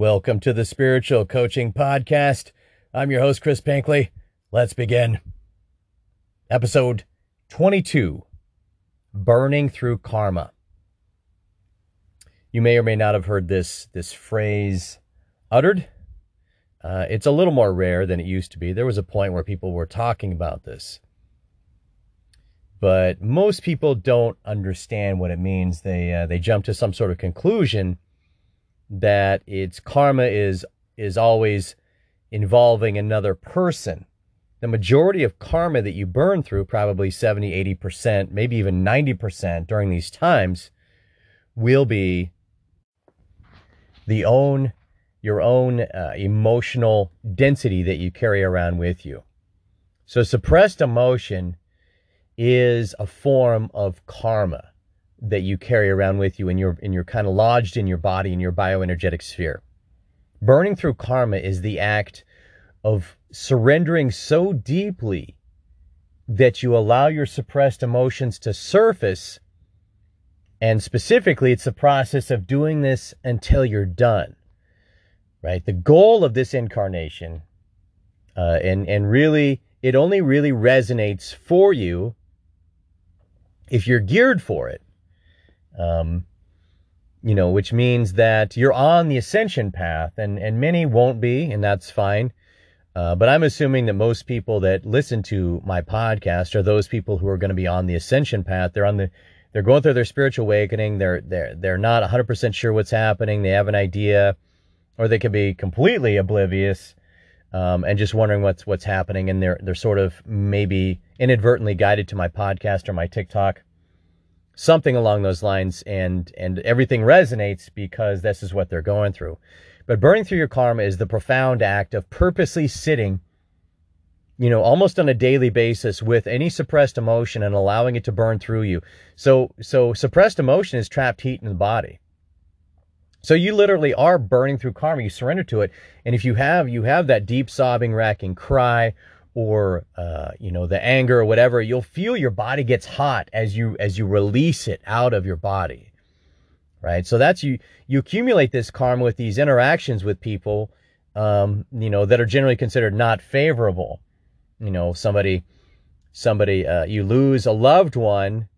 Welcome to the Spiritual Coaching Podcast. I'm your host, Chris Pinkley. Let's begin. Episode 22 Burning Through Karma. You may or may not have heard this, this phrase uttered. Uh, it's a little more rare than it used to be. There was a point where people were talking about this. But most people don't understand what it means. They, uh, they jump to some sort of conclusion that its karma is is always involving another person. The majority of karma that you burn through, probably 70, 80%, maybe even 90% during these times, will be the own your own uh, emotional density that you carry around with you. So suppressed emotion is a form of karma that you carry around with you and you're and you're kind of lodged in your body in your bioenergetic sphere. Burning through karma is the act of surrendering so deeply that you allow your suppressed emotions to surface. And specifically, it's the process of doing this until you're done. Right? The goal of this incarnation, uh, and, and really, it only really resonates for you if you're geared for it um, you know, which means that you're on the ascension path, and and many won't be, and that's fine. Uh, but I'm assuming that most people that listen to my podcast are those people who are going to be on the ascension path. They're on the, they're going through their spiritual awakening. They're they're they're not 100% sure what's happening. They have an idea, or they could be completely oblivious um, and just wondering what's what's happening. And they're they're sort of maybe inadvertently guided to my podcast or my TikTok something along those lines and and everything resonates because this is what they're going through. But burning through your karma is the profound act of purposely sitting you know almost on a daily basis with any suppressed emotion and allowing it to burn through you. So so suppressed emotion is trapped heat in the body. So you literally are burning through karma. You surrender to it. And if you have you have that deep sobbing racking cry or uh, you know the anger or whatever you'll feel your body gets hot as you as you release it out of your body right? So that's you you accumulate this karma with these interactions with people um, you know that are generally considered not favorable. You know somebody somebody uh, you lose a loved one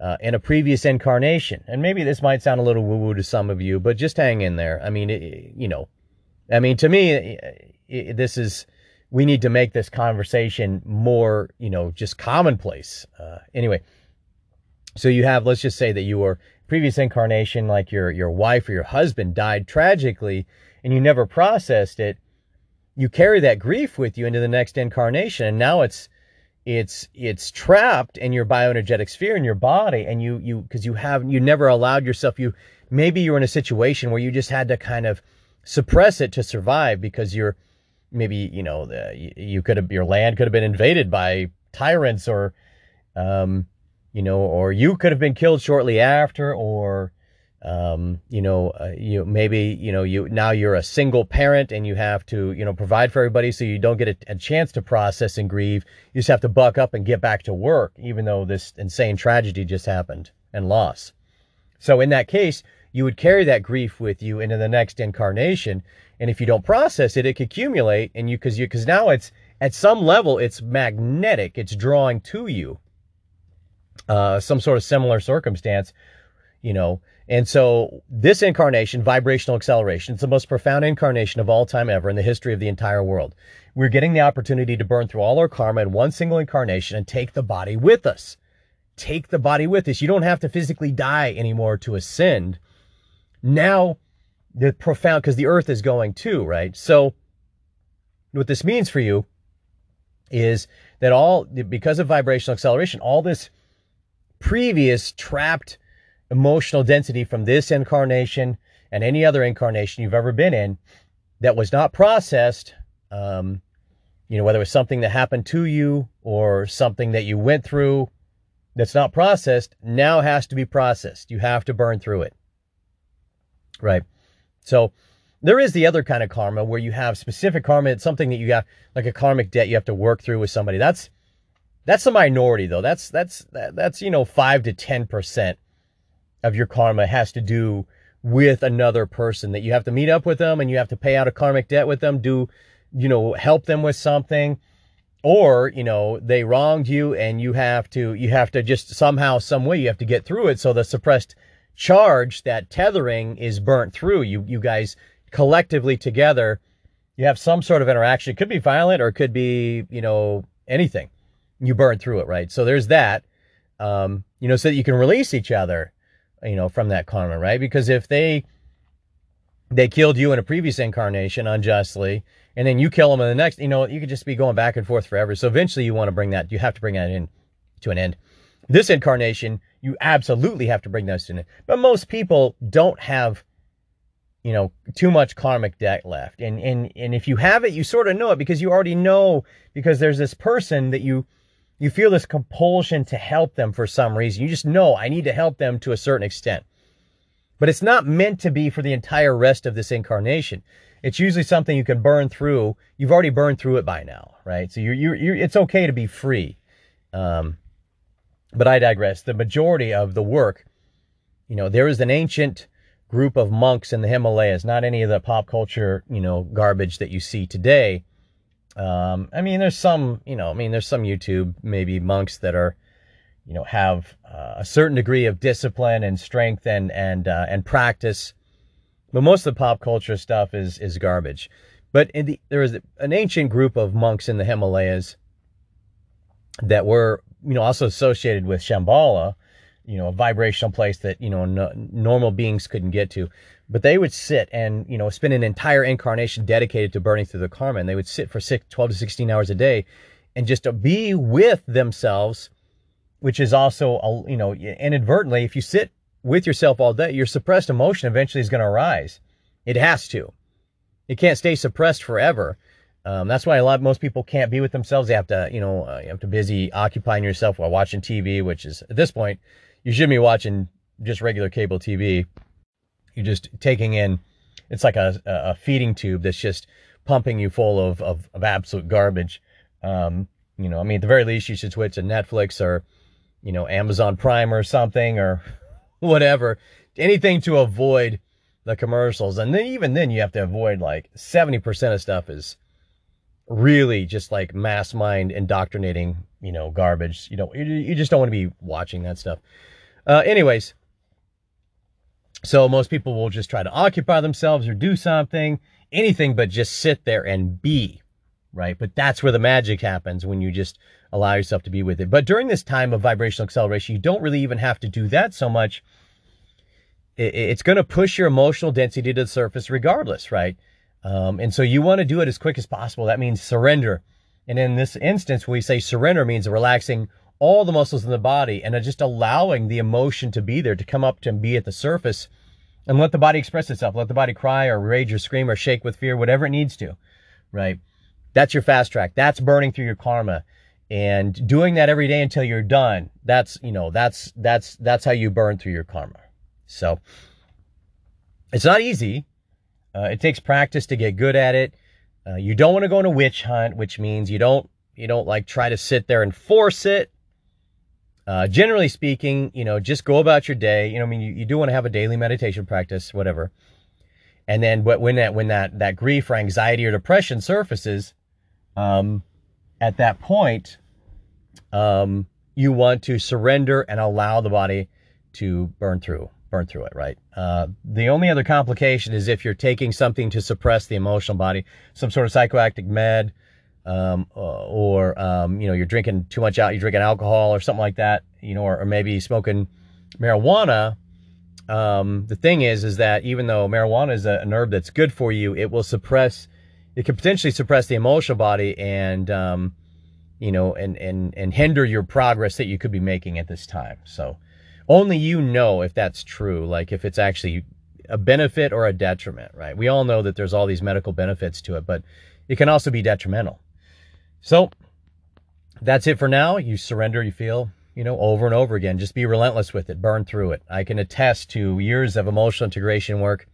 uh, in a previous incarnation and maybe this might sound a little woo woo to some of you but just hang in there. I mean it, you know i mean to me it, it, this is we need to make this conversation more, you know, just commonplace. Uh, anyway, so you have, let's just say that your previous incarnation, like your your wife or your husband died tragically, and you never processed it. You carry that grief with you into the next incarnation, and now it's it's it's trapped in your bioenergetic sphere in your body, and you you because you have you never allowed yourself you maybe you're in a situation where you just had to kind of suppress it to survive because you're maybe you know the, you could have your land could have been invaded by tyrants or um, you know or you could have been killed shortly after or um, you know uh, you maybe you know you now you're a single parent and you have to you know provide for everybody so you don't get a, a chance to process and grieve. You just have to buck up and get back to work even though this insane tragedy just happened and loss. So in that case you would carry that grief with you into the next incarnation and if you don't process it, it could accumulate and you, cause you, cause now it's at some level, it's magnetic. It's drawing to you, uh, some sort of similar circumstance, you know. And so this incarnation, vibrational acceleration, it's the most profound incarnation of all time ever in the history of the entire world. We're getting the opportunity to burn through all our karma in one single incarnation and take the body with us. Take the body with us. You don't have to physically die anymore to ascend. Now the profound because the earth is going too, right? So what this means for you is that all because of vibrational acceleration, all this previous trapped emotional density from this incarnation and any other incarnation you've ever been in that was not processed, um, you know, whether it was something that happened to you or something that you went through that's not processed, now has to be processed. You have to burn through it. Right. So there is the other kind of karma where you have specific karma. It's something that you got like a karmic debt you have to work through with somebody. That's that's the minority though. That's that's that's you know five to ten percent of your karma has to do with another person that you have to meet up with them and you have to pay out a karmic debt with them, do, you know, help them with something or, you know, they wronged you and you have to, you have to just somehow, some way you have to get through it. So the suppressed charge, that tethering is burnt through. You, you guys collectively together, you have some sort of interaction. It could be violent or it could be, you know, anything. You burn through it, right? So there's that, um, you know, so that you can release each other, you know, from that karma, right? Because if they, they killed you in a previous incarnation unjustly, and then you kill them in the next, you know, you could just be going back and forth forever. So eventually you want to bring that, you have to bring that in to an end. This incarnation, you absolutely have to bring those to. But most people don't have, you know, too much karmic debt left. And, and, and if you have it, you sort of know it because you already know, because there's this person that you, you feel this compulsion to help them for some reason. You just know I need to help them to a certain extent. But it's not meant to be for the entire rest of this incarnation. It's usually something you can burn through. You've already burned through it by now, right? So you're, you're, you're it's okay to be free. Um, but I digress. The majority of the work, you know, there is an ancient group of monks in the Himalayas, not any of the pop culture, you know, garbage that you see today. Um, I mean, there's some, you know, I mean, there's some YouTube maybe monks that are, you know, have uh, a certain degree of discipline and strength and and uh, and practice, but most of the pop culture stuff is is garbage. But the, there was an ancient group of monks in the Himalayas that were you know, also associated with Shambhala, you know, a vibrational place that, you know, no, normal beings couldn't get to. But they would sit and, you know, spend an entire incarnation dedicated to burning through the karma. And they would sit for six, 12 to 16 hours a day and just to be with themselves, which is also, a, you know, inadvertently, if you sit with yourself all day, your suppressed emotion eventually is going to arise. It has to. It can't stay suppressed forever. Um, that's why a lot, most people can't be with themselves. They have to, you know, uh, you have to busy occupying yourself while watching TV, which is at this point, you shouldn't be watching just regular cable TV. You're just taking in, it's like a, a feeding tube that's just pumping you full of, of, of absolute garbage. Um, you know, I mean, at the very least, you should switch to Netflix or, you know, Amazon Prime or something or whatever, anything to avoid the commercials. And then even then you have to avoid like 70% of stuff is, really just like mass mind indoctrinating, you know, garbage. You know, you, you just don't want to be watching that stuff. Uh, anyways, so most people will just try to occupy themselves or do something, anything but just sit there and be, right? But that's where the magic happens when you just allow yourself to be with it. But during this time of vibrational acceleration, you don't really even have to do that so much. It's going to push your emotional density to the surface regardless, right? Um, and so you want to do it as quick as possible. That means surrender. And in this instance, we say surrender means relaxing all the muscles in the body and just allowing the emotion to be there, to come up to be at the surface and let the body express itself. Let the body cry or rage or scream or shake with fear, whatever it needs to, right? That's your fast track. That's burning through your karma and doing that every day until you're done. That's, you know, that's, that's, that's how you burn through your karma. So it's not easy. Uh, it takes practice to get good at it. Uh, you don't want to go on a witch hunt, which means you don't you don't like try to sit there and force it. Uh, generally speaking, you know, just go about your day. You know, I mean, you, you do want to have a daily meditation practice, whatever. And then, but when that when that that grief or anxiety or depression surfaces, um, at that point, um, you want to surrender and allow the body to burn through burn through it, right? Uh, the only other complication is if you're taking something to suppress the emotional body, some sort of psychoactive med, um, uh, or um, you know you're drinking too much out, you're drinking alcohol or something like that, you know, or, or maybe smoking marijuana. Um, the thing is, is that even though marijuana is a, an herb that's good for you, it will suppress, it could potentially suppress the emotional body and, um, you know, and and and hinder your progress that you could be making at this time. So only you know if that's true, like if it's actually a benefit or a detriment, right? We all know that there's all these medical benefits to it, but it can also be detrimental. So that's it for now. You surrender, you feel, you know, over and over again. Just be relentless with it, burn through it. I can attest to years of emotional integration work.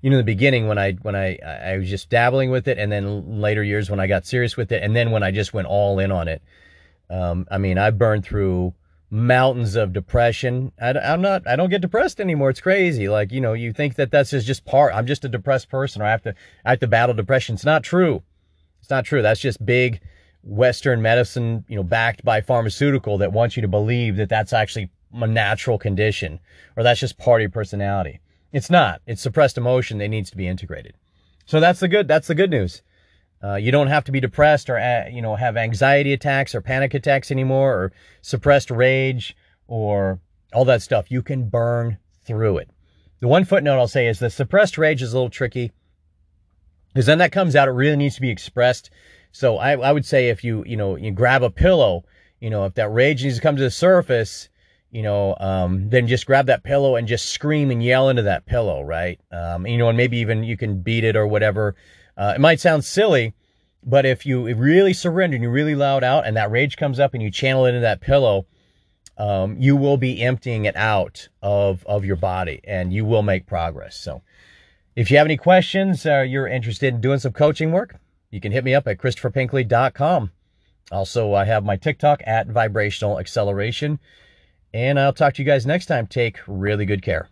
You know, in the beginning when I when I I was just dabbling with it, and then later years when I got serious with it, and then when I just went all in on it. Um, I mean, I burned through mountains of depression. I, am not, I don't get depressed anymore. It's crazy. Like, you know, you think that that's just part, I'm just a depressed person or I have to, I have to battle depression. It's not true. It's not true. That's just big Western medicine, you know, backed by pharmaceutical that wants you to believe that that's actually a natural condition or that's just part of your personality. It's not. It's suppressed emotion that needs to be integrated. So that's the good, that's the good news. Uh, you don't have to be depressed or, uh, you know, have anxiety attacks or panic attacks anymore or suppressed rage or all that stuff. You can burn through it. The one footnote I'll say is the suppressed rage is a little tricky because then that comes out. It really needs to be expressed. So I, I would say if you, you know, you grab a pillow, you know, if that rage needs to come to the surface, you know, um, then just grab that pillow and just scream and yell into that pillow, right? Um, you know, and maybe even you can beat it or whatever. Uh, it might sound silly, but if you really surrender and you really loud out and that rage comes up and you channel it into that pillow, um, you will be emptying it out of, of your body and you will make progress. So if you have any questions or you're interested in doing some coaching work, you can hit me up at christopherpinkley.com. Also, I have my TikTok at vibrational acceleration. And I'll talk to you guys next time. Take really good care.